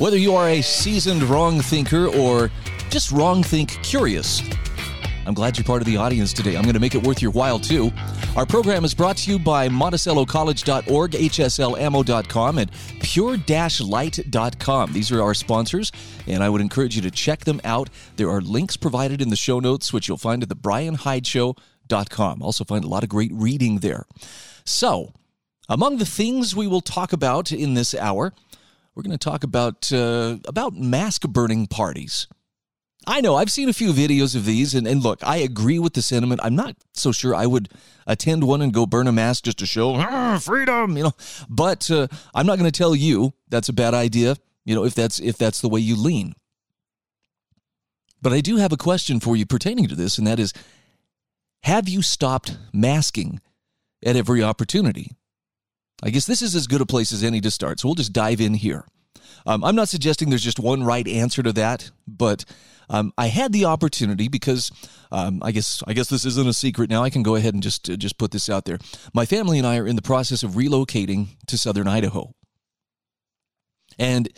Whether you are a seasoned wrong thinker or just wrong think curious, I'm glad you're part of the audience today. I'm going to make it worth your while, too. Our program is brought to you by MonticelloCollege.org, HSLAmmo.com, and Pure-Light.com. These are our sponsors, and I would encourage you to check them out. There are links provided in the show notes, which you'll find at the BrianHydeShow.com. Also find a lot of great reading there. So, among the things we will talk about in this hour, we're going to talk about uh, about mask burning parties. I know I've seen a few videos of these, and, and look, I agree with the sentiment. I'm not so sure I would attend one and go burn a mask just to show ah, freedom, you know. But uh, I'm not going to tell you that's a bad idea, you know, if that's if that's the way you lean. But I do have a question for you pertaining to this, and that is: Have you stopped masking at every opportunity? I guess this is as good a place as any to start. So we'll just dive in here. Um, I'm not suggesting there's just one right answer to that, but um, I had the opportunity because um, I guess I guess this isn't a secret now. I can go ahead and just uh, just put this out there. My family and I are in the process of relocating to southern Idaho, and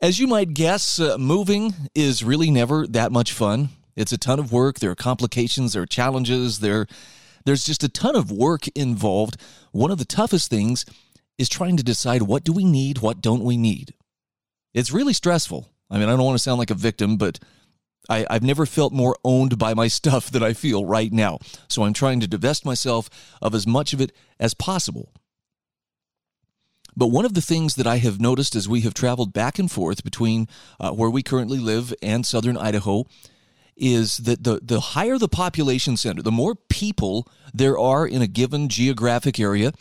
as you might guess, uh, moving is really never that much fun. It's a ton of work. There are complications. There are challenges. There, there's just a ton of work involved. One of the toughest things is trying to decide what do we need, what don't we need. It's really stressful. I mean, I don't want to sound like a victim, but I, have never felt more owned by my stuff than I feel right now. So I'm trying to divest myself of as much of it as possible. But one of the things that I have noticed as we have traveled back and forth between uh, where we currently live and southern Idaho is that the, the higher the population center, the more people there are in a given geographic area,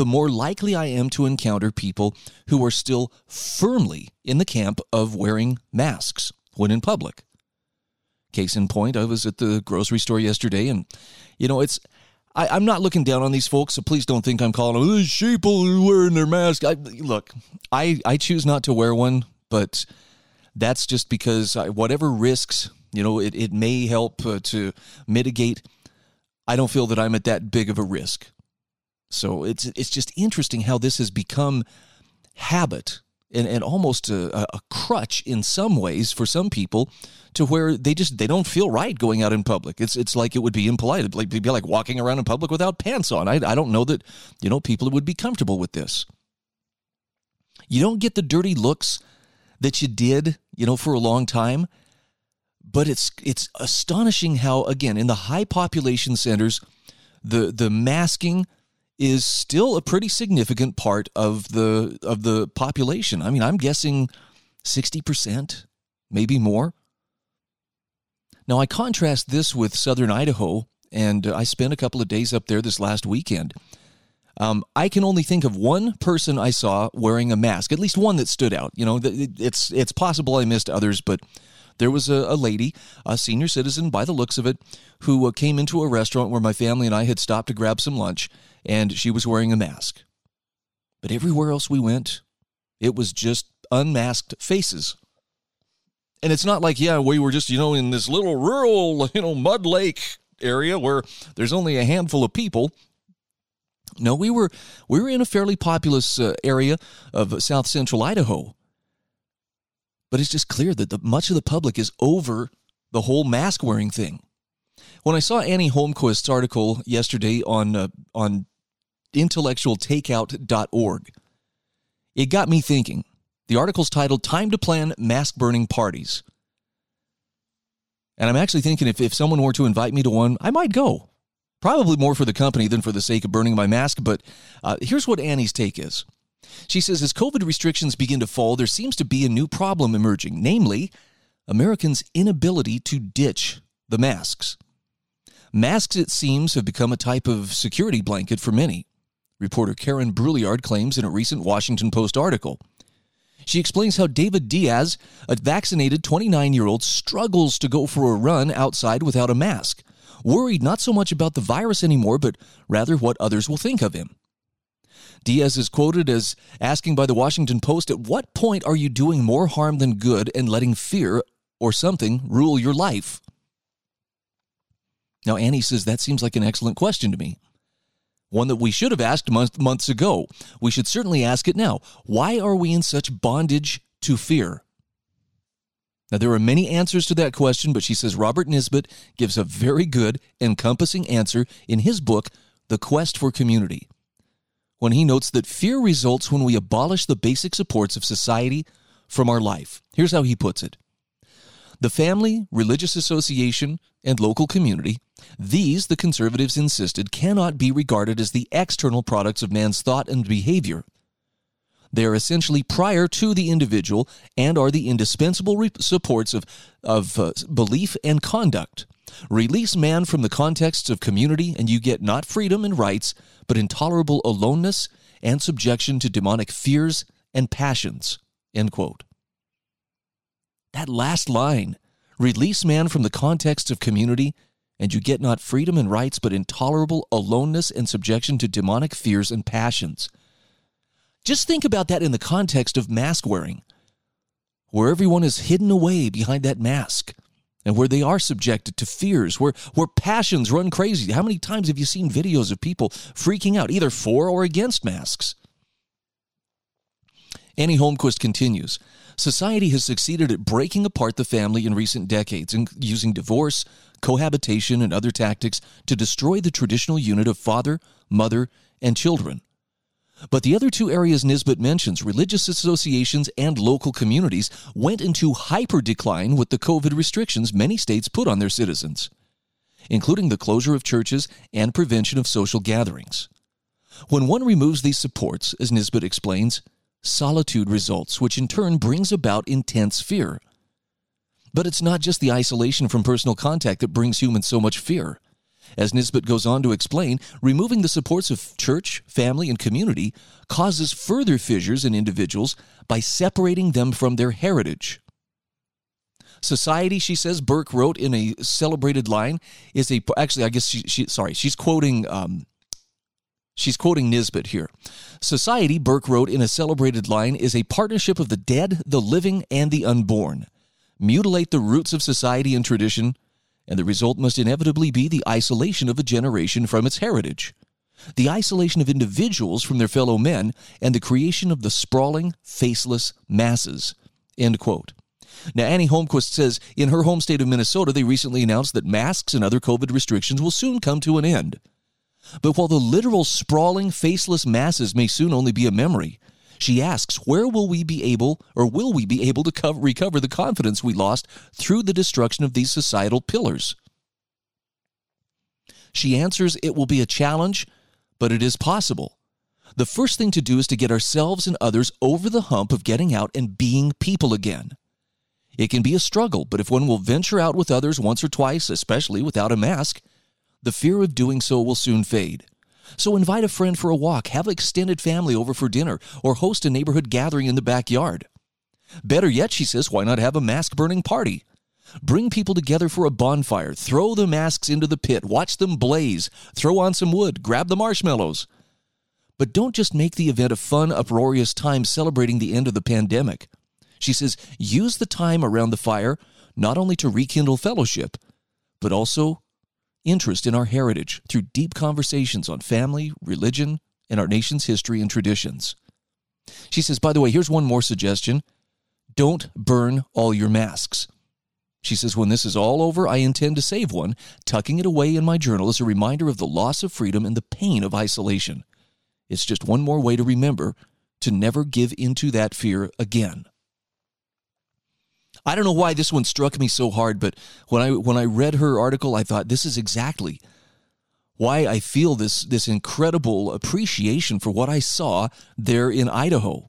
the more likely I am to encounter people who are still firmly in the camp of wearing masks when in public. Case in point, I was at the grocery store yesterday, and you know, it's I, am not looking down on these folks, so please don't think I'm calling them these sheeple wearing their mask. I, look, I I choose not to wear one, but that's just because I, whatever risks you know it, it may help uh, to mitigate. I don't feel that I'm at that big of a risk. So it's it's just interesting how this has become habit and, and almost a, a crutch in some ways for some people to where they just they don't feel right going out in public. It's it's like it would be impolite. It'd like, be like walking around in public without pants on. I, I don't know that you know people would be comfortable with this. You don't get the dirty looks that you did, you know, for a long time. But it's it's astonishing how again in the high population centers, the the masking is still a pretty significant part of the of the population. I mean, I'm guessing 60%, maybe more. Now, I contrast this with southern Idaho, and I spent a couple of days up there this last weekend. Um, I can only think of one person I saw wearing a mask, at least one that stood out. You know, it's it's possible I missed others, but there was a, a lady, a senior citizen by the looks of it, who uh, came into a restaurant where my family and I had stopped to grab some lunch, and she was wearing a mask. But everywhere else we went, it was just unmasked faces. And it's not like, yeah, we were just, you know, in this little rural, you know, mud lake area where there's only a handful of people. No, we were we were in a fairly populous uh, area of south central Idaho. But it's just clear that the, much of the public is over the whole mask wearing thing. When I saw Annie Holmquist's article yesterday on uh, on intellectualtakeout.org, it got me thinking. The article's titled Time to Plan Mask Burning Parties. And I'm actually thinking if, if someone were to invite me to one, I might go. Probably more for the company than for the sake of burning my mask, but uh, here's what Annie's take is. She says as COVID restrictions begin to fall, there seems to be a new problem emerging, namely, Americans' inability to ditch the masks. Masks, it seems, have become a type of security blanket for many. Reporter Karen Brouillard claims in a recent Washington Post article. She explains how David Diaz, a vaccinated 29 year old, struggles to go for a run outside without a mask, worried not so much about the virus anymore, but rather what others will think of him. Diaz is quoted as asking by the Washington Post, At what point are you doing more harm than good and letting fear or something rule your life? Now, Annie says that seems like an excellent question to me. One that we should have asked month, months ago. We should certainly ask it now. Why are we in such bondage to fear? Now, there are many answers to that question, but she says Robert Nisbet gives a very good, encompassing answer in his book, The Quest for Community, when he notes that fear results when we abolish the basic supports of society from our life. Here's how he puts it The family, religious association, and local community, these, the conservatives insisted, cannot be regarded as the external products of man's thought and behavior. They are essentially prior to the individual and are the indispensable re- supports of, of uh, belief and conduct. Release man from the contexts of community, and you get not freedom and rights, but intolerable aloneness and subjection to demonic fears and passions. End quote. That last line release man from the context of community, and you get not freedom and rights, but intolerable aloneness and subjection to demonic fears and passions. Just think about that in the context of mask wearing, where everyone is hidden away behind that mask and where they are subjected to fears, where, where passions run crazy. How many times have you seen videos of people freaking out, either for or against masks? Annie Holmquist continues Society has succeeded at breaking apart the family in recent decades, and using divorce, cohabitation, and other tactics to destroy the traditional unit of father, mother, and children. But the other two areas Nisbet mentions, religious associations and local communities, went into hyper decline with the COVID restrictions many states put on their citizens, including the closure of churches and prevention of social gatherings. When one removes these supports, as Nisbet explains, solitude results, which in turn brings about intense fear. But it's not just the isolation from personal contact that brings humans so much fear. As Nisbet goes on to explain, removing the supports of church, family, and community causes further fissures in individuals by separating them from their heritage. Society, she says, Burke wrote in a celebrated line, is a actually, I guess she, she sorry, she's quoting um, she's quoting Nisbet here. Society, Burke wrote in a celebrated line, is a partnership of the dead, the living, and the unborn. Mutilate the roots of society and tradition, and the result must inevitably be the isolation of a generation from its heritage, the isolation of individuals from their fellow men, and the creation of the sprawling, faceless masses. End quote. Now, Annie Holmquist says in her home state of Minnesota, they recently announced that masks and other COVID restrictions will soon come to an end. But while the literal sprawling, faceless masses may soon only be a memory, she asks, where will we be able, or will we be able to cover, recover the confidence we lost through the destruction of these societal pillars? She answers, it will be a challenge, but it is possible. The first thing to do is to get ourselves and others over the hump of getting out and being people again. It can be a struggle, but if one will venture out with others once or twice, especially without a mask, the fear of doing so will soon fade. So invite a friend for a walk, have extended family over for dinner, or host a neighborhood gathering in the backyard. Better yet, she says, why not have a mask burning party? Bring people together for a bonfire, throw the masks into the pit, watch them blaze, throw on some wood, grab the marshmallows. But don't just make the event a fun, uproarious time celebrating the end of the pandemic. She says, use the time around the fire not only to rekindle fellowship, but also interest in our heritage through deep conversations on family, religion, and our nation's history and traditions. She says, by the way, here's one more suggestion don't burn all your masks. She says, when this is all over, I intend to save one, tucking it away in my journal as a reminder of the loss of freedom and the pain of isolation. It's just one more way to remember to never give into that fear again. I don't know why this one struck me so hard, but when I when I read her article, I thought this is exactly why I feel this this incredible appreciation for what I saw there in Idaho.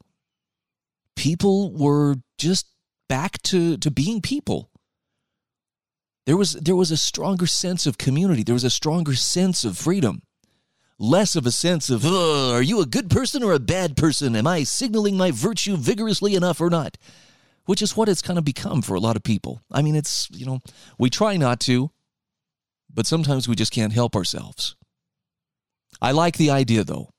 People were just back to to being people. There was there was a stronger sense of community. There was a stronger sense of freedom. less of a sense of, are you a good person or a bad person? Am I signaling my virtue vigorously enough or not? Which is what it's kind of become for a lot of people. I mean, it's, you know, we try not to, but sometimes we just can't help ourselves. I like the idea, though.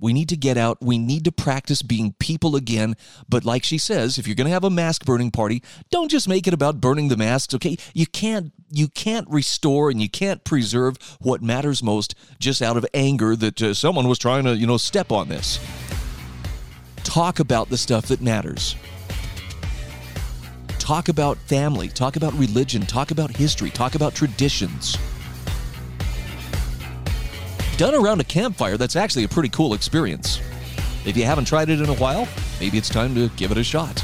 We need to get out. We need to practice being people again. But like she says, if you're going to have a mask burning party, don't just make it about burning the masks, okay? You can't you can't restore and you can't preserve what matters most just out of anger that uh, someone was trying to, you know, step on this. Talk about the stuff that matters. Talk about family, talk about religion, talk about history, talk about traditions done around a campfire, that's actually a pretty cool experience. If you haven't tried it in a while, maybe it's time to give it a shot.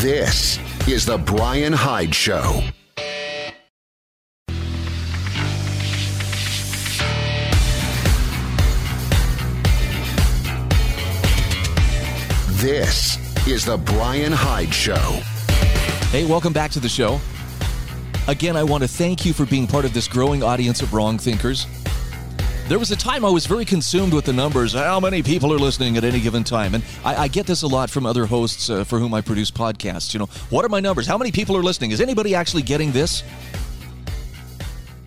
This is The Brian Hyde Show. This is The Brian Hyde Show. Hey, welcome back to the show. Again, I want to thank you for being part of this growing audience of wrong thinkers. There was a time I was very consumed with the numbers, how many people are listening at any given time. And I, I get this a lot from other hosts uh, for whom I produce podcasts. You know, what are my numbers? How many people are listening? Is anybody actually getting this?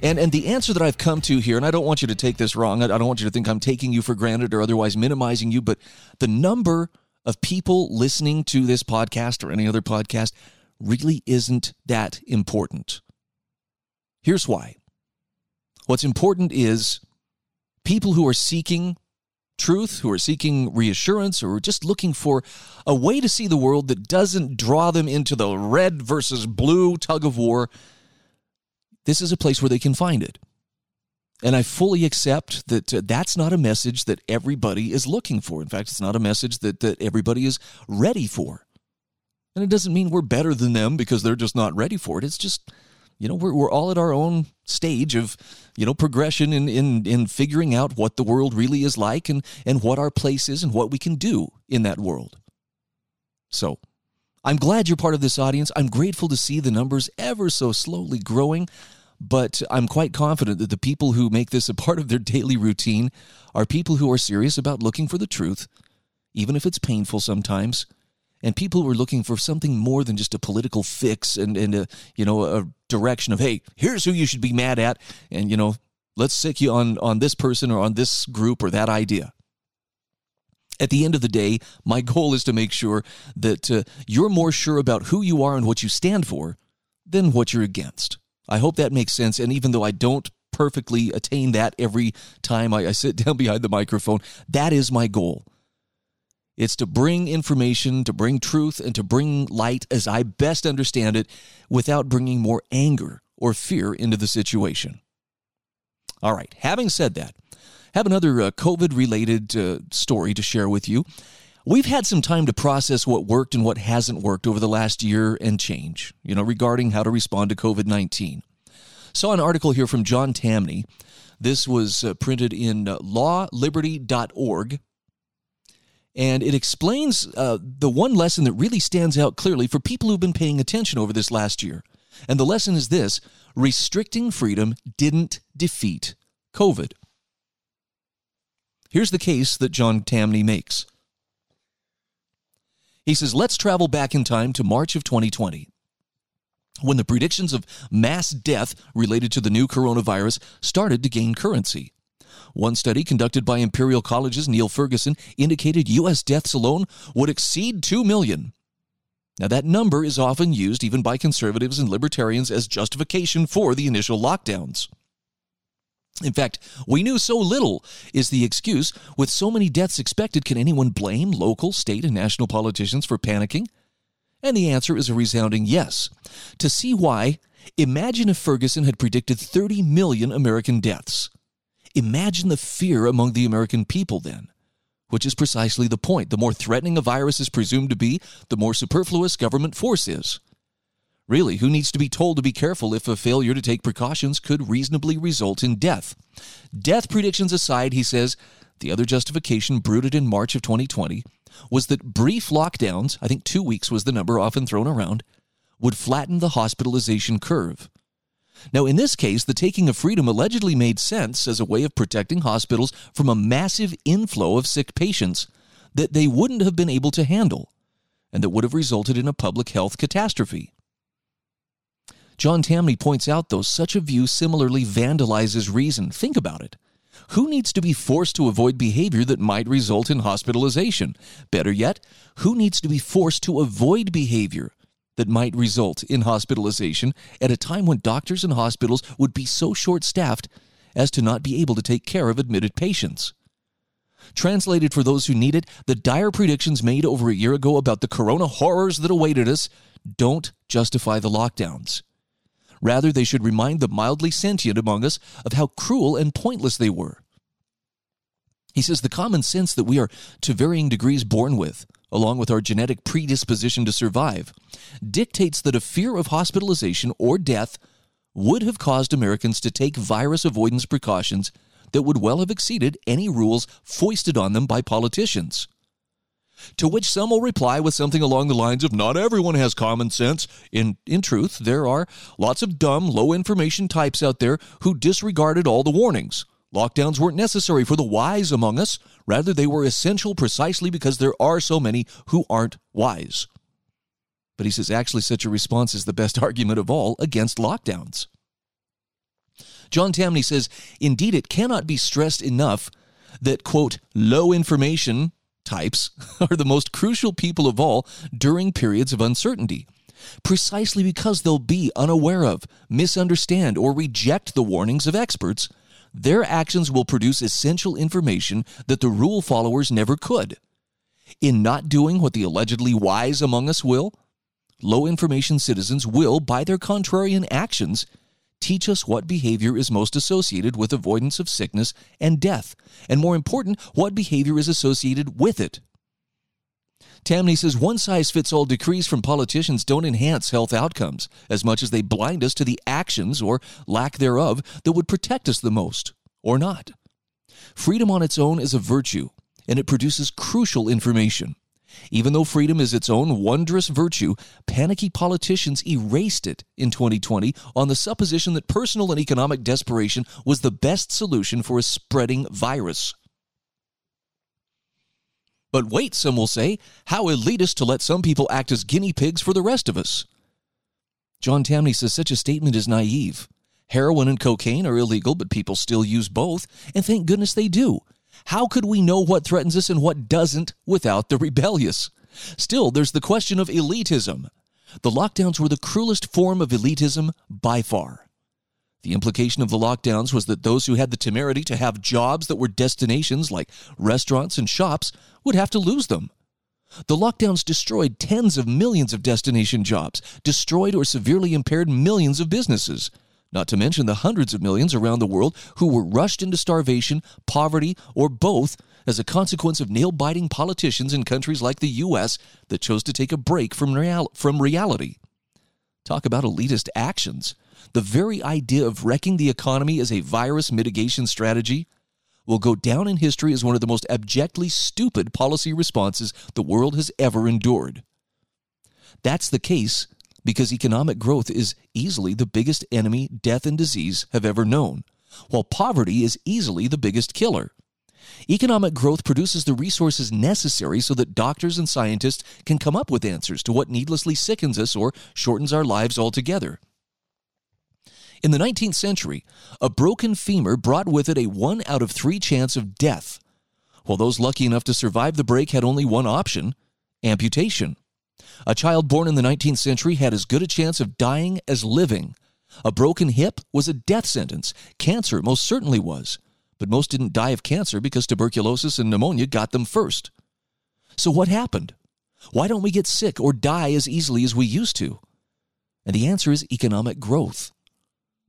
And, and the answer that I've come to here, and I don't want you to take this wrong, I, I don't want you to think I'm taking you for granted or otherwise minimizing you, but the number of people listening to this podcast or any other podcast really isn't that important. Here's why. What's important is people who are seeking truth, who are seeking reassurance, or just looking for a way to see the world that doesn't draw them into the red versus blue tug of war. This is a place where they can find it. And I fully accept that uh, that's not a message that everybody is looking for. In fact, it's not a message that, that everybody is ready for. And it doesn't mean we're better than them because they're just not ready for it. It's just, you know, we're, we're all at our own stage of, you know, progression in, in, in figuring out what the world really is like and, and what our place is and what we can do in that world. So I'm glad you're part of this audience. I'm grateful to see the numbers ever so slowly growing. But I'm quite confident that the people who make this a part of their daily routine are people who are serious about looking for the truth, even if it's painful sometimes, and people who are looking for something more than just a political fix and, and a, you know, a direction of, hey, here's who you should be mad at, and, you know, let's sick you on, on this person or on this group or that idea. At the end of the day, my goal is to make sure that uh, you're more sure about who you are and what you stand for than what you're against. I hope that makes sense. And even though I don't perfectly attain that every time I, I sit down behind the microphone, that is my goal. It's to bring information, to bring truth, and to bring light as I best understand it without bringing more anger or fear into the situation. All right, having said that, have another uh, COVID related uh, story to share with you. We've had some time to process what worked and what hasn't worked over the last year and change, you know, regarding how to respond to COVID 19. Saw an article here from John Tamny. This was uh, printed in uh, lawliberty.org. And it explains uh, the one lesson that really stands out clearly for people who've been paying attention over this last year. And the lesson is this restricting freedom didn't defeat COVID. Here's the case that John Tamny makes. He says, let's travel back in time to March of 2020 when the predictions of mass death related to the new coronavirus started to gain currency. One study conducted by Imperial College's Neil Ferguson indicated U.S. deaths alone would exceed 2 million. Now, that number is often used even by conservatives and libertarians as justification for the initial lockdowns. In fact, we knew so little is the excuse. With so many deaths expected, can anyone blame local, state, and national politicians for panicking? And the answer is a resounding yes. To see why, imagine if Ferguson had predicted 30 million American deaths. Imagine the fear among the American people then, which is precisely the point. The more threatening a virus is presumed to be, the more superfluous government force is. Really, who needs to be told to be careful if a failure to take precautions could reasonably result in death? Death predictions aside, he says, the other justification brooded in March of 2020 was that brief lockdowns, I think two weeks was the number often thrown around, would flatten the hospitalization curve. Now, in this case, the taking of freedom allegedly made sense as a way of protecting hospitals from a massive inflow of sick patients that they wouldn't have been able to handle and that would have resulted in a public health catastrophe. John Tamny points out, though, such a view similarly vandalizes reason. Think about it. Who needs to be forced to avoid behavior that might result in hospitalization? Better yet, who needs to be forced to avoid behavior that might result in hospitalization at a time when doctors and hospitals would be so short staffed as to not be able to take care of admitted patients? Translated for those who need it, the dire predictions made over a year ago about the corona horrors that awaited us don't justify the lockdowns. Rather, they should remind the mildly sentient among us of how cruel and pointless they were. He says the common sense that we are to varying degrees born with, along with our genetic predisposition to survive, dictates that a fear of hospitalization or death would have caused Americans to take virus avoidance precautions that would well have exceeded any rules foisted on them by politicians. To which some will reply with something along the lines of, Not everyone has common sense. In, in truth, there are lots of dumb, low information types out there who disregarded all the warnings. Lockdowns weren't necessary for the wise among us. Rather, they were essential precisely because there are so many who aren't wise. But he says actually, such a response is the best argument of all against lockdowns. John Tamny says, Indeed, it cannot be stressed enough that, quote, low information types are the most crucial people of all during periods of uncertainty, precisely because they'll be unaware of, misunderstand, or reject the warnings of experts. Their actions will produce essential information that the rule followers never could. In not doing what the allegedly wise among us will, low information citizens will, by their contrarian actions, teach us what behavior is most associated with avoidance of sickness and death, and more important, what behavior is associated with it. Tamny says one size fits all decrees from politicians don't enhance health outcomes as much as they blind us to the actions or lack thereof that would protect us the most, or not. Freedom on its own is a virtue, and it produces crucial information. Even though freedom is its own wondrous virtue, panicky politicians erased it in 2020 on the supposition that personal and economic desperation was the best solution for a spreading virus. But wait, some will say, how elitist to let some people act as guinea pigs for the rest of us. John Tamny says such a statement is naive. Heroin and cocaine are illegal, but people still use both, and thank goodness they do. How could we know what threatens us and what doesn't without the rebellious? Still, there's the question of elitism. The lockdowns were the cruelest form of elitism by far. The implication of the lockdowns was that those who had the temerity to have jobs that were destinations like restaurants and shops would have to lose them. The lockdowns destroyed tens of millions of destination jobs, destroyed or severely impaired millions of businesses not to mention the hundreds of millions around the world who were rushed into starvation, poverty, or both as a consequence of nail biting politicians in countries like the U.S. that chose to take a break from, real- from reality. Talk about elitist actions. The very idea of wrecking the economy as a virus mitigation strategy will go down in history as one of the most abjectly stupid policy responses the world has ever endured. That's the case because economic growth is easily the biggest enemy death and disease have ever known, while poverty is easily the biggest killer. Economic growth produces the resources necessary so that doctors and scientists can come up with answers to what needlessly sickens us or shortens our lives altogether. In the 19th century, a broken femur brought with it a 1 out of 3 chance of death, while those lucky enough to survive the break had only one option amputation. A child born in the 19th century had as good a chance of dying as living. A broken hip was a death sentence. Cancer most certainly was. But most didn't die of cancer because tuberculosis and pneumonia got them first. So what happened? Why don't we get sick or die as easily as we used to? And the answer is economic growth.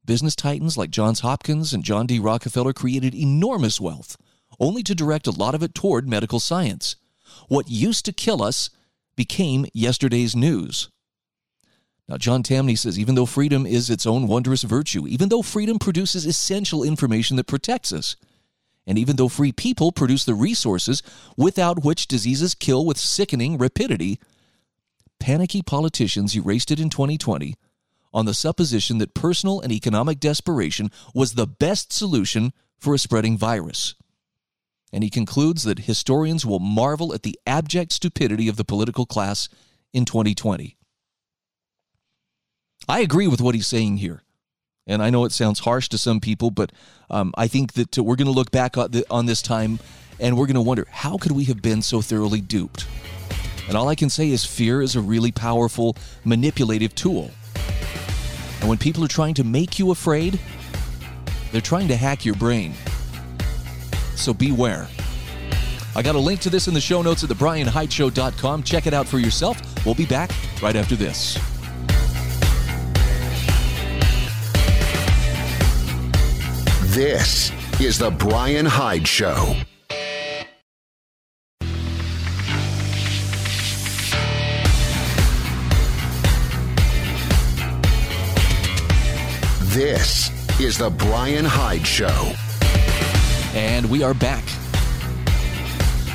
Business titans like Johns Hopkins and John D. Rockefeller created enormous wealth, only to direct a lot of it toward medical science. What used to kill us became yesterday's news. Now, John Tamny says even though freedom is its own wondrous virtue, even though freedom produces essential information that protects us, And even though free people produce the resources without which diseases kill with sickening rapidity, panicky politicians erased it in 2020 on the supposition that personal and economic desperation was the best solution for a spreading virus. And he concludes that historians will marvel at the abject stupidity of the political class in 2020. I agree with what he's saying here. And I know it sounds harsh to some people, but um, I think that we're going to look back on, this time and we're going to wonder how could we have been so thoroughly duped? And all I can say is fear is a really powerful manipulative tool. And when people are trying to make you afraid, they're trying to hack your brain. So beware. I got a link to this in the show notes at thebrianhydeshow.com. Check it out for yourself. We'll be back right after this. This is The Brian Hyde Show. This is The Brian Hyde Show. And we are back.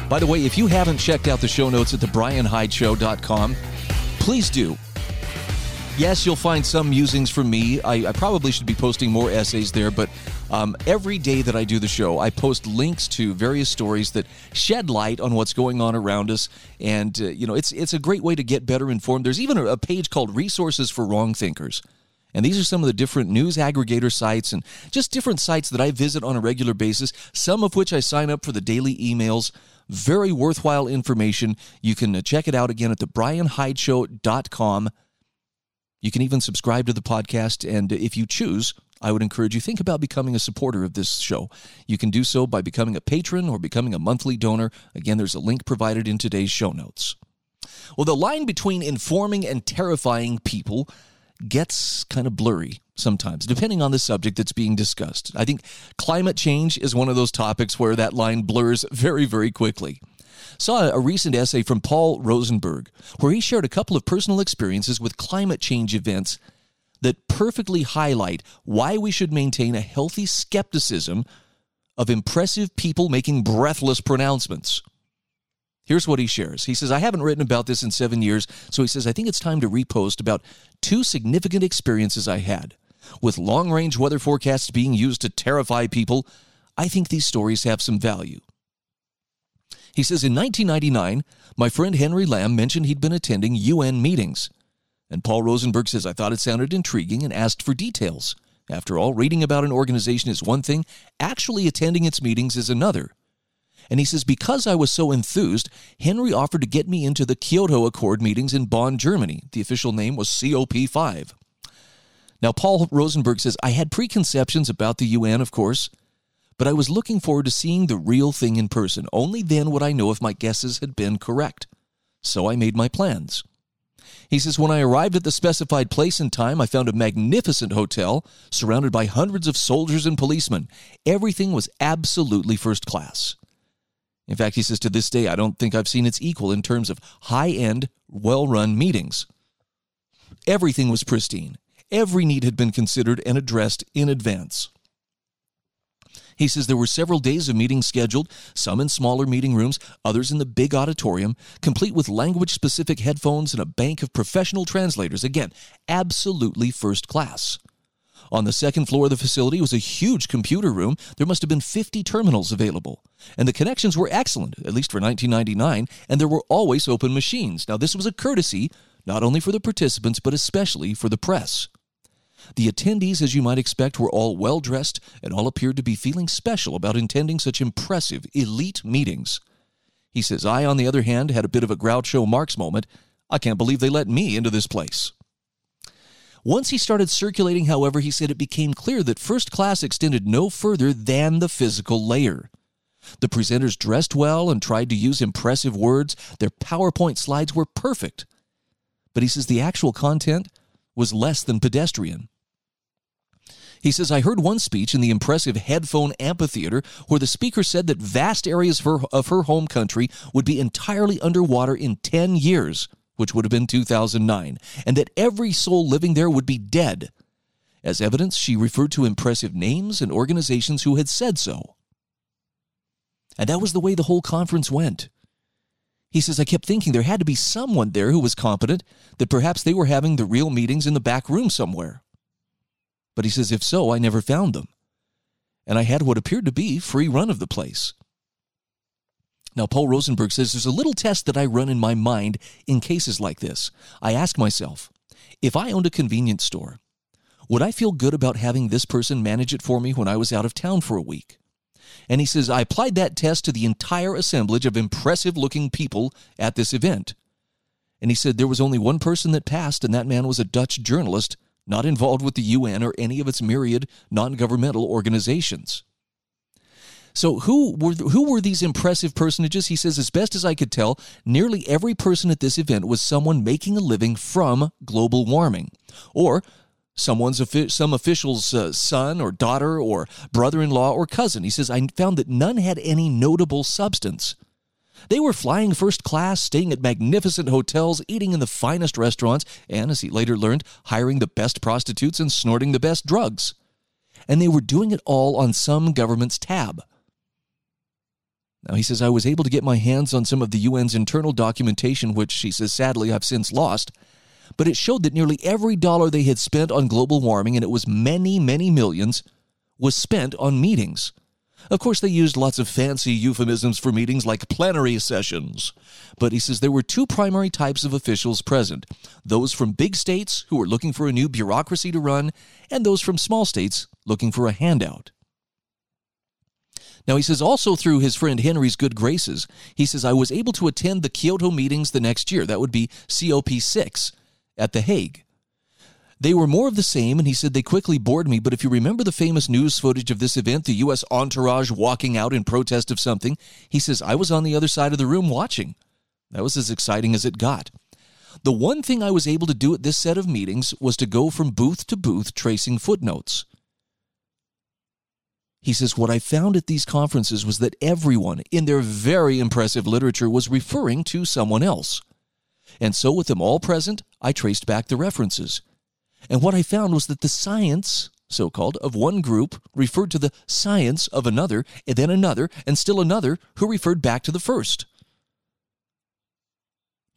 By the way, if you haven't checked out the show notes at thebrianhydeshow.com, please do. Yes, you'll find some musings from me. I, I probably should be posting more essays there, but um, every day that I do the show, I post links to various stories that shed light on what's going on around us, and uh, you know, it's it's a great way to get better informed. There's even a, a page called "Resources for Wrong Thinkers." And these are some of the different news aggregator sites and just different sites that I visit on a regular basis, some of which I sign up for the daily emails. Very worthwhile information. You can uh, check it out again at thebrianhydeshow.com. You can even subscribe to the podcast. And if you choose, I would encourage you think about becoming a supporter of this show. You can do so by becoming a patron or becoming a monthly donor. Again, there's a link provided in today's show notes. Well, the line between informing and terrifying people gets kind of blurry sometimes, depending on the subject that's being discussed. I think climate change is one of those topics where that line blurs very, very quickly. Saw a recent essay from Paul Rosenberg where he shared a couple of personal experiences with climate change events that perfectly highlight why we should maintain a healthy skepticism of impressive people making breathless pronouncements. Here's what he shares. He says, I haven't written about this in seven years, so he says, I think it's time to repost about two significant experiences I had. With long range weather forecasts being used to terrify people, I think these stories have some value. He says, In 1999, my friend Henry Lamb mentioned he'd been attending UN meetings. And Paul Rosenberg says, I thought it sounded intriguing and asked for details. After all, reading about an organization is one thing, actually attending its meetings is another. And he says, Because I was so enthused, Henry offered to get me into the Kyoto Accord meetings in Bonn, Germany. The official name was COP5. Now, Paul Rosenberg says, I had preconceptions about the UN, of course, but I was looking forward to seeing the real thing in person. Only then would I know if my guesses had been correct. So I made my plans. He says, When I arrived at the specified place and time, I found a magnificent hotel surrounded by hundreds of soldiers and policemen. Everything was absolutely first class. In fact, he says to this day, I don't think I've seen its equal in terms of high end, well run meetings. Everything was pristine. Every need had been considered and addressed in advance. He says there were several days of meetings scheduled, some in smaller meeting rooms, others in the big auditorium, complete with language specific headphones and a bank of professional translators. Again, absolutely first class. On the second floor of the facility was a huge computer room. There must have been 50 terminals available. And the connections were excellent, at least for 1999, and there were always open machines. Now, this was a courtesy not only for the participants, but especially for the press. The attendees, as you might expect, were all well dressed and all appeared to be feeling special about attending such impressive, elite meetings. He says, I, on the other hand, had a bit of a Groucho Marx moment. I can't believe they let me into this place. Once he started circulating, however, he said it became clear that first class extended no further than the physical layer. The presenters dressed well and tried to use impressive words. Their PowerPoint slides were perfect. But he says the actual content was less than pedestrian. He says, I heard one speech in the impressive headphone amphitheater where the speaker said that vast areas of her, home country would be entirely underwater in 10 years which would have been 2009, and that every soul living there would be dead. As evidence, she referred to impressive names and organizations who had said so. And that was the way the whole conference went. He says, I kept thinking there had to be someone there who was competent, that perhaps they were having the real meetings in the back room somewhere. But he says, if so, I never found them. And I had what appeared to be free run of the place. Now, Paul Rosenberg says there's a little test that I run in my mind in cases like this. I ask myself, if I owned a convenience store, would I feel good about having this person manage it for me when I was out of town for a week? And he says, I applied that test to the entire assemblage of impressive looking people at this event. And he said there was only one person that passed, and that man was a Dutch journalist not involved with the UN or any of its myriad non governmental organizations. So who were who were these impressive personages? He says as best as I could tell, nearly every person at this event was someone making a living from global warming or someone's some official's uh, son or daughter or brother-in-law or cousin. He says I found that none had any notable substance. They were flying first class, staying at magnificent hotels, eating in the finest restaurants, and as he later learned, hiring the best prostitutes and snorting the best drugs. And they were doing it all on some government's tab. Now, he says, I was able to get my hands on some of the UN's internal documentation, which he says, sadly, I've since lost but it showed that nearly every dollar they had spent on global warming, and it was many, many millions, was spent on meetings. Of course, they used lots of fancy euphemisms for meetings like plenary sessions. But he says there were two primary types of officials present those from big states who were looking for a new bureaucracy to run, and those from small states looking for a handout. Now, he says also through his friend Henry's good graces, he says, I was able to attend the Kyoto meetings the next year. That would be COP6 at The Hague. They were more of the same, and he said they quickly bored me. But if you remember the famous news footage of this event, the U.S. entourage walking out in protest of something, he says, I was on the other side of the room watching. That was as exciting as it got. The one thing I was able to do at this set of meetings was to go from booth to booth tracing footnotes. He says, What I found at these conferences was that everyone, in their very impressive literature, was referring to someone else. And so, with them all present, I traced back the references. And what I found was that the science, so called, of one group referred to the science of another, and then another, and still another, who referred back to the first.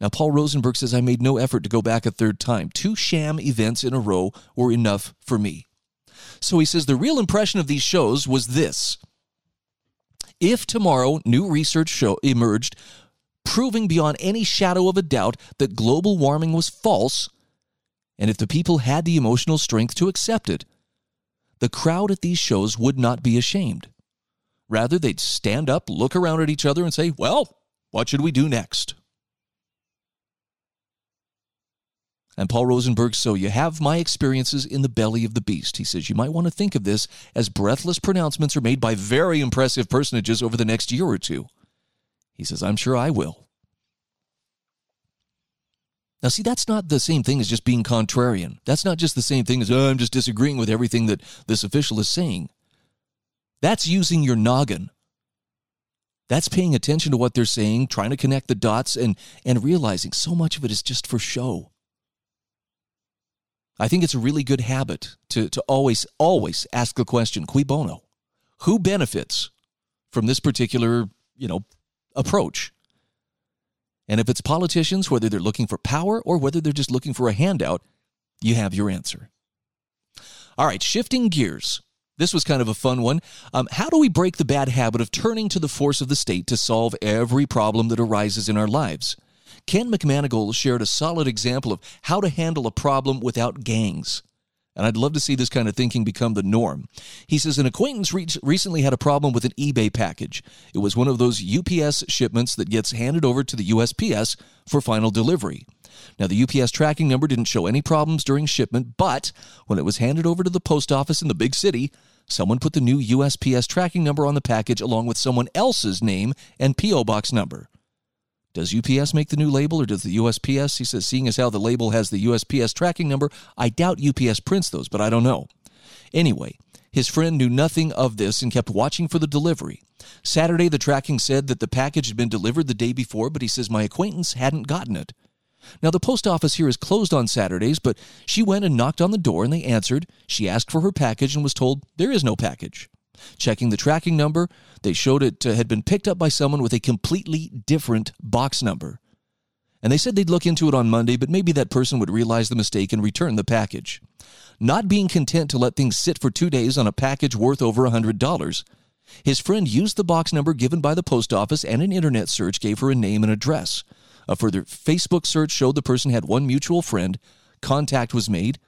Now, Paul Rosenberg says I made no effort to go back a third time. Two sham events in a row were enough for me. So he says the real impression of these shows was this. If tomorrow new research show emerged proving beyond any shadow of a doubt that global warming was false, and if the people had the emotional strength to accept it, the crowd at these shows would not be ashamed. Rather, they'd stand up, look around at each other, and say, Well, what should we do next? And Paul Rosenberg, so you have my experiences in the belly of the beast. He says you might want to think of this as breathless pronouncements are made by very impressive personages over the next year or two. He says, I'm sure I will. Now, see, that's not the same thing as just being contrarian. That's not just the same thing as, oh, I'm just disagreeing with everything that this official is saying. That's using your noggin. That's paying attention to what they're saying, trying to connect the dots, and, and realizing so much of it is just for show. I think it's a really good habit to, to always, always ask the question, cui bono? Who benefits from this particular, you know, approach. And if it's politicians, whether they're looking for power or whether they're just looking for a handout, you have your answer. All right, shifting gears. This was kind of a fun one. Um, how do we break the bad habit of turning to the force of the state to solve every problem that arises in our lives? Ken McManigal shared a solid example of how to handle a problem without gangs. And I'd love to see this kind of thinking become the norm. He says an acquaintance re- recently had a problem with an eBay package. It was one of those UPS shipments that gets handed over to the USPS for final delivery. Now, the UPS tracking number didn't show any problems during shipment, but when it was handed over to the post office in the big city, someone put the new USPS tracking number on the package along with someone else's name and P.O. box number. Does UPS make the new label or does the USPS? He says, seeing as how the label has the USPS tracking number, I doubt UPS prints those, but I don't know. Anyway, his friend knew nothing of this and kept watching for the delivery. Saturday, the tracking said that the package had been delivered the day before, but he says my acquaintance hadn't gotten it. Now, the post office here is closed on Saturdays, but she went and knocked on the door and they answered. She asked for her package and was told there is no package. Checking the tracking number, they showed it uh, had been picked up by someone with a completely different box number. And they said they'd look into it on Monday, but maybe that person would realize the mistake and return the package. Not being content to let things sit for two days on a package worth over a $100, his friend used the box number given by the post office and an internet search gave her a name and address. A further Facebook search showed the person had one mutual friend. Contact was made.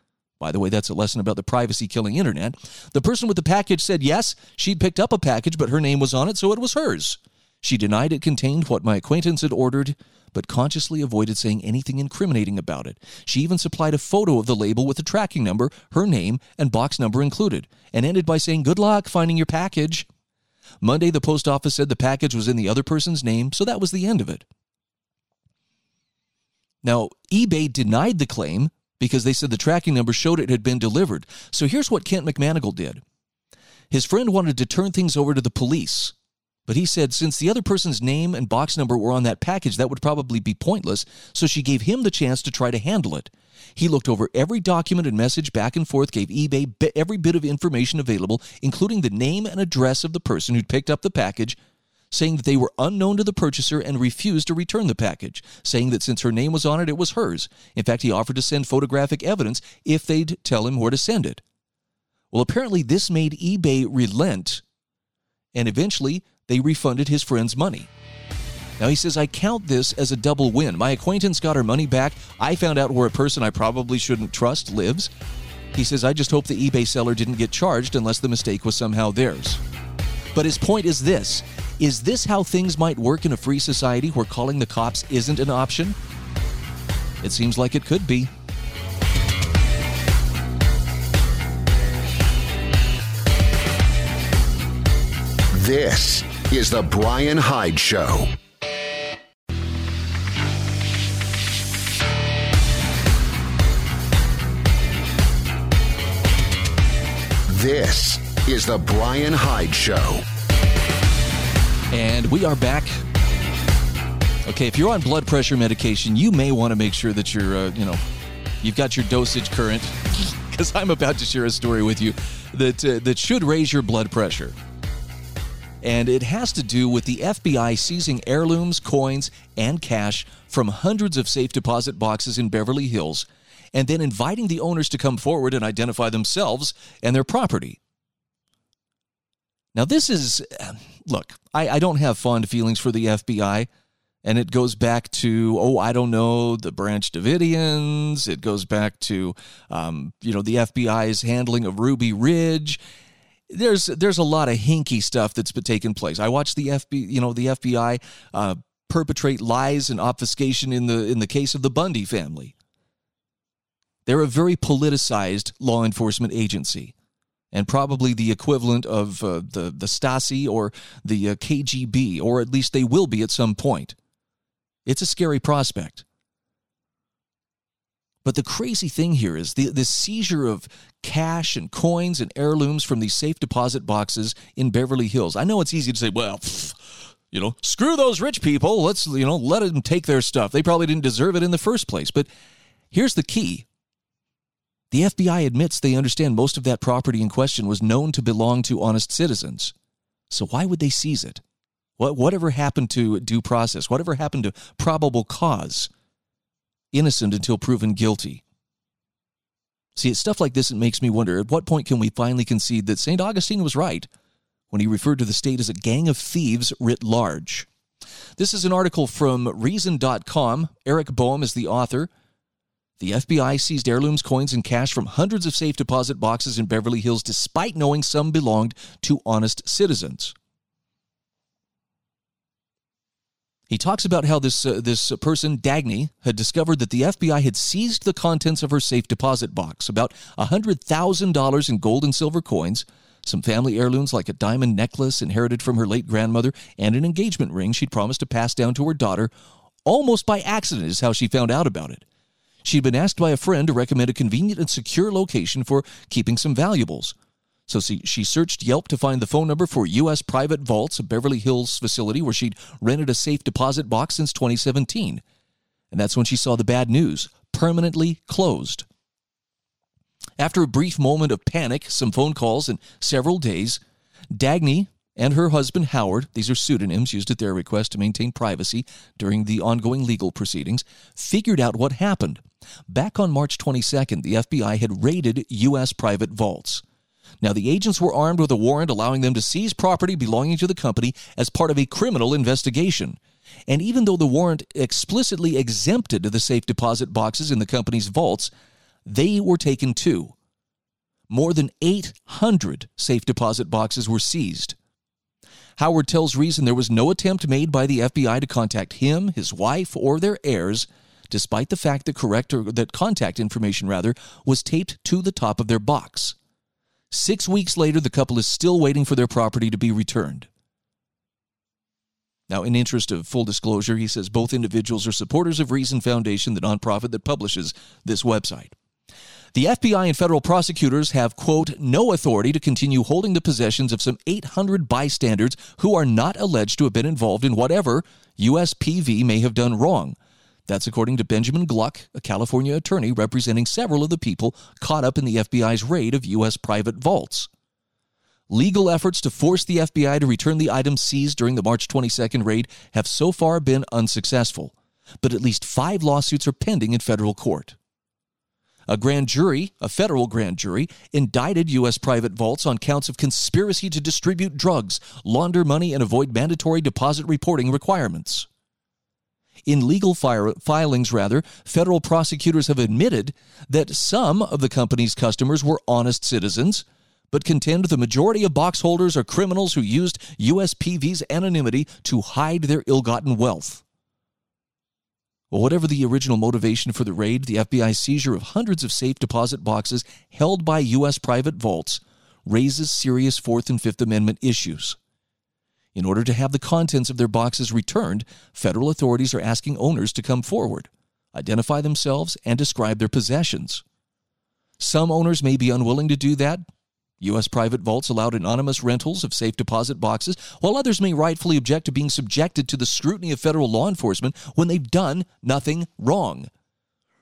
By the way, that's a lesson about the privacy killing internet. The person with the package said yes, she'd picked up a package, but her name was on it, so it was hers. She denied it contained what my acquaintance had ordered, but consciously avoided saying anything incriminating about it. She even supplied a photo of the label with the tracking number, her name, and box number included, and ended by saying, Good luck finding your package. Monday, the post office said the package was in the other person's name, so that was the end of it. Now, eBay denied the claim because they said the tracking number showed it had been delivered. So here's what Kent McManigal did. His friend wanted to turn things over to the police, but he said since the other person's name and box number were on that package, that would probably be pointless, so she gave him the chance to try to handle it. He looked over every document and message back and forth, gave eBay every bit of information available, including the name and address of the person who'd picked up the package, saying that they were unknown to the purchaser and refused to return the package, saying that since her name was on it, it was hers. In fact, he offered to send photographic evidence if they'd tell him where to send it. Well, apparently, this made eBay relent, and eventually they refunded his friend's money. Now he says, I count this as a double win. My acquaintance got her money back. I found out where a person I probably shouldn't trust lives. He says, I just hope the eBay seller didn't get charged unless the mistake was somehow theirs. But his point is this Is this how things might work in a free society where calling the cops isn't an option? It seems like it could be. This is The Brian Hyde Show. This is The Brian Hyde Show. And we are back. Okay, if you're on blood pressure medication, you may want to make sure that you're, uh, you know, you've got your dosage current, because I'm about to share a story with you that uh, that should raise your blood pressure. And it has to do with the FBI seizing heirlooms, coins, and cash from hundreds of safe deposit boxes in Beverly Hills and then inviting the owners to come forward and identify themselves and their property. Now, this is, look, I, I don't have fond feelings for the FBI. And it goes back to, oh, I don't know, the Branch Davidians. It goes back to, um, you know, the FBI's handling of Ruby Ridge. There's there's a lot of hinky stuff that's been taking place. I watched the FBI, you know, the FBI uh, perpetrate lies and obfuscation in the in the case of the Bundy family. They're a very politicized law enforcement agency and probably the equivalent of uh, the, the Stasi or the uh, KGB, or at least they will be at some point. It's a scary prospect. But the crazy thing here is the, the seizure of cash and coins and heirlooms from these safe deposit boxes in Beverly Hills. I know it's easy to say, well, pff, you know, screw those rich people. Let's, you know, let them take their stuff. They probably didn't deserve it in the first place. But here's the key the FBI admits they understand most of that property in question was known to belong to honest citizens. So why would they seize it? What, whatever happened to due process? Whatever happened to probable cause? Innocent until proven guilty. See, it's stuff like this that makes me wonder at what point can we finally concede that St. Augustine was right when he referred to the state as a gang of thieves writ large? This is an article from Reason.com. Eric Boehm is the author. The FBI seized heirlooms, coins, and cash from hundreds of safe deposit boxes in Beverly Hills despite knowing some belonged to honest citizens. He talks about how this uh, this person Dagny had discovered that the FBI had seized the contents of her safe deposit box, about $100,000 in gold and silver coins, some family heirlooms like a diamond necklace inherited from her late grandmother, and an engagement ring she'd promised to pass down to her daughter. Almost by accident is how she found out about it. She'd been asked by a friend to recommend a convenient and secure location for keeping some valuables. So she searched Yelp to find the phone number for U.S. Private Vaults, a Beverly Hills facility where she'd rented a safe deposit box since 2017. And that's when she saw the bad news permanently closed. After a brief moment of panic, some phone calls, and several days, Dagny and her husband Howard, these are pseudonyms used at their request to maintain privacy during the ongoing legal proceedings, figured out what happened. Back on March 22nd, the FBI had raided U.S. private vaults. Now, the agents were armed with a warrant allowing them to seize property belonging to the company as part of a criminal investigation. And even though the warrant explicitly exempted the safe deposit boxes in the company's vaults, they were taken too. More than 800 safe deposit boxes were seized. Howard tells Reason there was no attempt made by the FBI to contact him, his wife, or their heirs, despite the fact that correct or that contact information rather was taped to the top of their box. Six weeks later, the couple is still waiting for their property to be returned. Now, in interest of full disclosure, he says both individuals are supporters of Reason Foundation, the nonprofit that publishes this website. The FBI and federal prosecutors have, quote, no authority to continue holding the possessions of some 800 bystanders who are not alleged to have been involved in whatever USPV may have done wrong. That's according to Benjamin Gluck, a California attorney representing several of the people caught up in the FBI's raid of U.S. private vaults. Legal efforts to force the FBI to return the items seized during the March 22nd raid have so far been unsuccessful, but at least five lawsuits are pending in federal court. A grand jury, a federal grand jury, indicted U.S. private vaults on counts of conspiracy to distribute drugs, launder money, and avoid mandatory deposit reporting requirements. In legal fire, filings, rather, federal prosecutors have admitted that some of the company's customers were honest citizens but contend the majority of box holders are criminals who used USPV's anonymity to hide their ill gotten wealth. Whatever the original motivation for the raid, the FBI's seizure of hundreds of safe deposit boxes held by U.S. private vaults raises serious Fourth and Fifth Amendment issues. In order to have the contents of their boxes returned, federal authorities are asking owners to come forward, identify themselves, and describe their possessions. Some owners may be unwilling to do that, U.S. private vaults allowed anonymous rentals of safe deposit boxes, while others may rightfully object to being subjected to the scrutiny of federal law enforcement when they've done nothing wrong.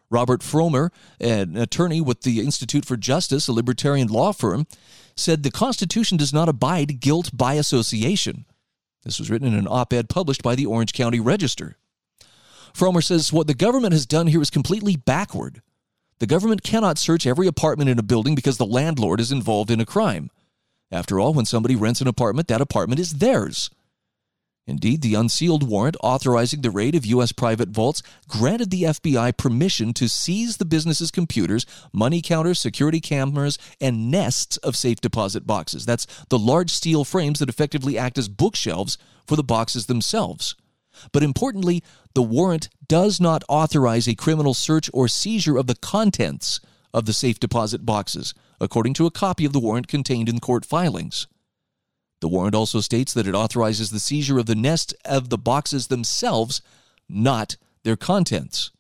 Robert Frommer, an attorney with the Institute for Justice, a libertarian law firm, said the Constitution does not abide guilt by association. This was written in an op ed published by the Orange County Register. Frommer says what the government has done here is completely backward. The government cannot search every apartment in a building because the landlord is involved in a crime. After all, when somebody rents an apartment, that apartment is theirs. Indeed, the unsealed warrant authorizing the raid of U.S. private vaults granted the FBI permission to seize the business's computers, money counters, security cameras, and nests of safe deposit boxes. That's the large steel frames that effectively act as bookshelves for the boxes themselves. But importantly, the warrant does not authorize a criminal search or seizure of the contents of the safe deposit boxes, according to a copy of the warrant contained in court filings. The warrant also states that it authorizes the seizure of the nest of the boxes themselves, not their contents.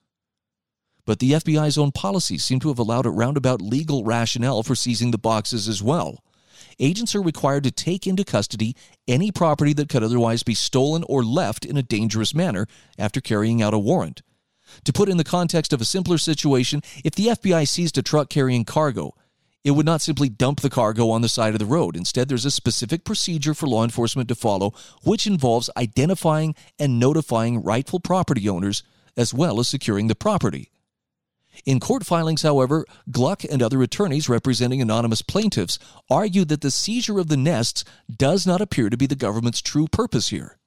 But the FBI's own policies seem to have allowed a roundabout legal rationale for seizing the boxes as well agents are required to take into custody any property that could otherwise be stolen or left in a dangerous manner after carrying out a warrant. To put in the context of a simpler situation, if the FBI seized a truck carrying cargo, it would not simply dump the cargo on the side of the road. Instead, there's a specific procedure for law enforcement to follow, which involves identifying and notifying rightful property owners as well as securing the property. In court filings, however, Gluck and other attorneys representing anonymous plaintiffs argued that the seizure of the nests does not appear to be the government's true purpose here.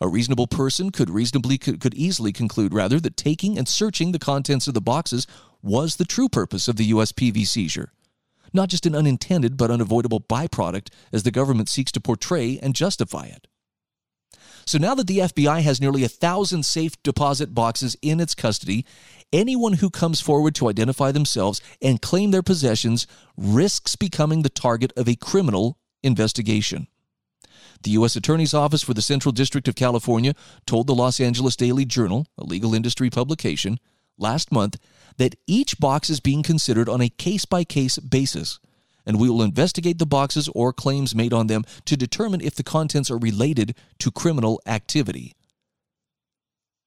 A reasonable person could reasonably could easily conclude rather that taking and searching the contents of the boxes was the true purpose of the USPV seizure, not just an unintended but unavoidable byproduct as the government seeks to portray and justify it. So now that the FBI has nearly a thousand safe deposit boxes in its custody, anyone who comes forward to identify themselves and claim their possessions risks becoming the target of a criminal investigation. The U.S. Attorney's Office for the Central District of California told the Los Angeles Daily Journal, a legal industry publication, last month that each box is being considered on a case by case basis and we will investigate the boxes or claims made on them to determine if the contents are related to criminal activity.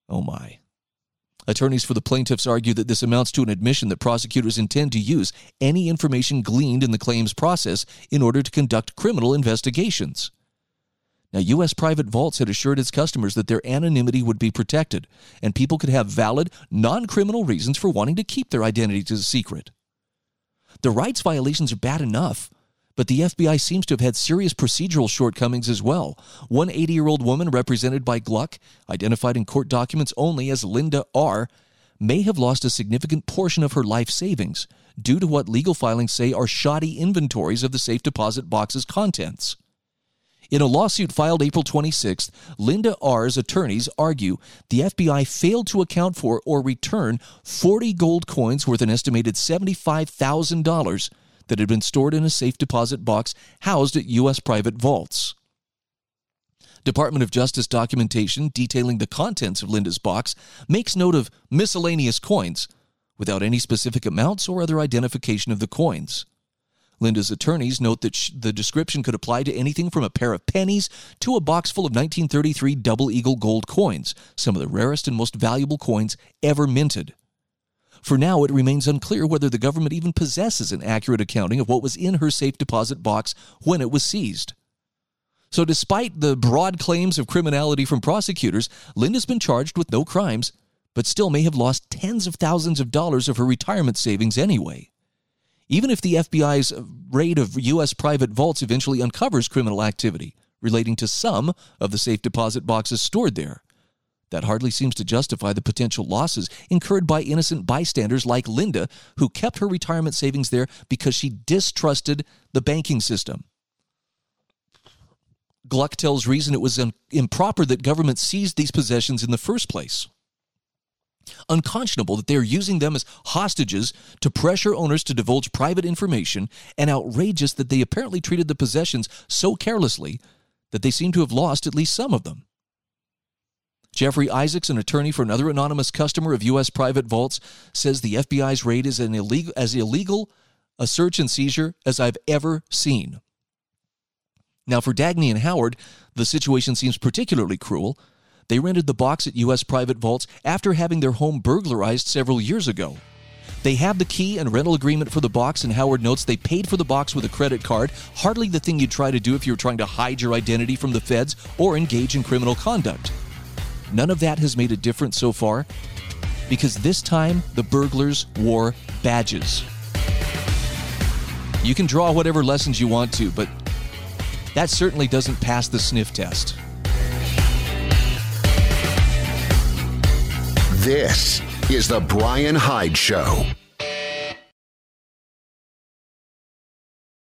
Oh my. Attorneys for the plaintiffs argue that this amounts to an admission that prosecutors intend to use any information gleaned in the claims process in order to conduct criminal investigations. Now, U.S. private vaults had assured its customers that their anonymity would be protected, and people could have valid, non criminal reasons for wanting to keep their identities a secret. The rights violations are bad enough, but the FBI seems to have had serious procedural shortcomings as well. One 80 year old woman, represented by Gluck, identified in court documents only as Linda R., may have lost a significant portion of her life savings due to what legal filings say are shoddy inventories of the safe deposit box's contents. In a lawsuit filed April 26th, Linda R.'s attorneys argue the FBI failed to account for or return 40 gold coins worth an estimated $75,000 that had been stored in a safe deposit box housed at U.S. private vaults. Department of Justice documentation detailing the contents of Linda's box makes note of miscellaneous coins without any specific amounts or other identification of the coins. Linda's attorneys note that sh- the description could apply to anything from a pair of pennies to a box full of 1933 double eagle gold coins, some of the rarest and most valuable coins ever minted. For now, it remains unclear whether the government even possesses an accurate accounting of what was in her safe deposit box when it was seized. So, despite the broad claims of criminality from prosecutors, Linda's been charged with no crimes, but still may have lost tens of thousands of dollars of her retirement savings anyway. Even if the FBI's raid of U.S. private vaults eventually uncovers criminal activity relating to some of the safe deposit boxes stored there, that hardly seems to justify the potential losses incurred by innocent bystanders like Linda, who kept her retirement savings there because she distrusted the banking system. Gluck tells Reason it was improper that government seized these possessions in the first place. Unconscionable that they are using them as hostages to pressure owners to divulge private information, and outrageous that they apparently treated the possessions so carelessly that they seem to have lost at least some of them. Jeffrey Isaacs, an attorney for another anonymous customer of U.S. private vaults, says the FBI's raid is an illegal, as illegal a search and seizure as I've ever seen. Now, for Dagny and Howard, the situation seems particularly cruel. They rented the box at U.S. private vaults after having their home burglarized several years ago. They have the key and rental agreement for the box, and Howard notes they paid for the box with a credit card, hardly the thing you'd try to do if you were trying to hide your identity from the feds or engage in criminal conduct. None of that has made a difference so far because this time the burglars wore badges. You can draw whatever lessons you want to, but that certainly doesn't pass the sniff test. This is The Brian Hyde Show.